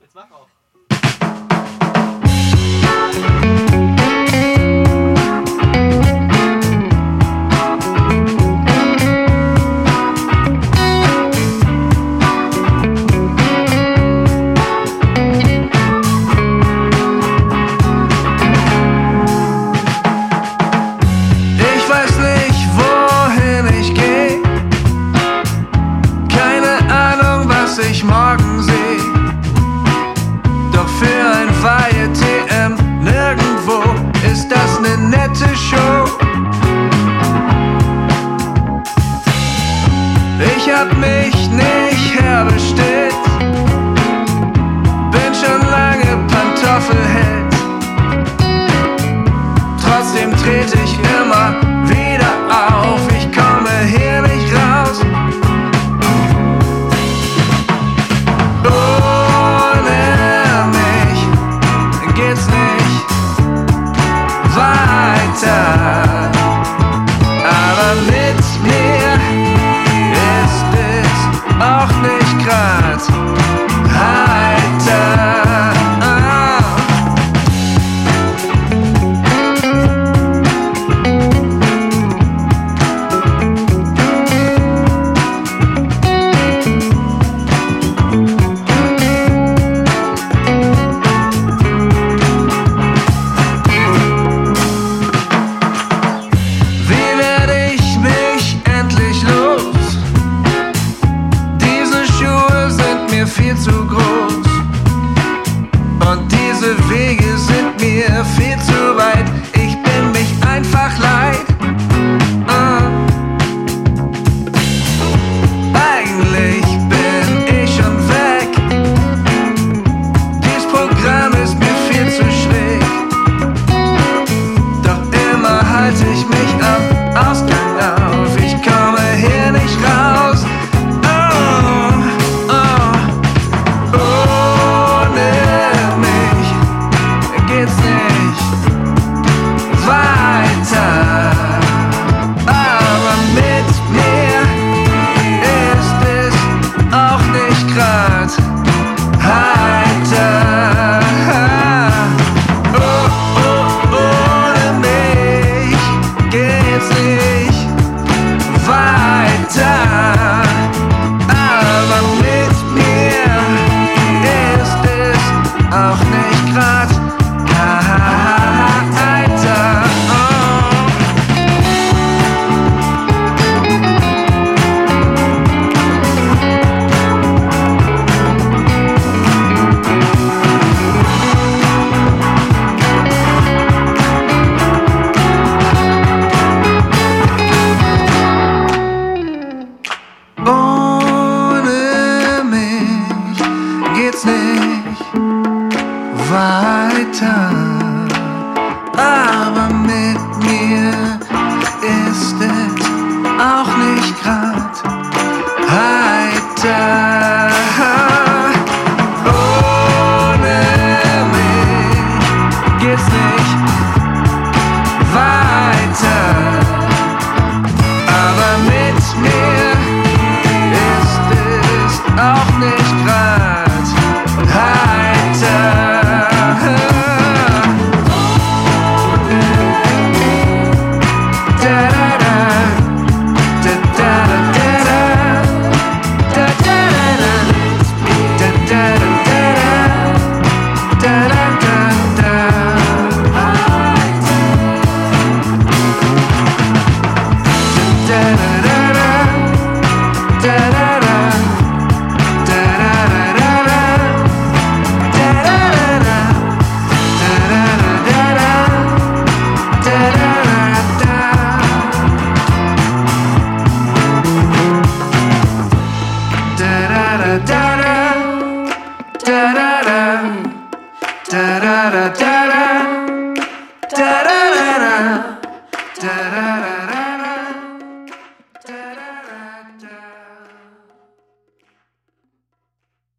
Jetzt mach auch. geht's nicht weiter. Aber mit mir ist es.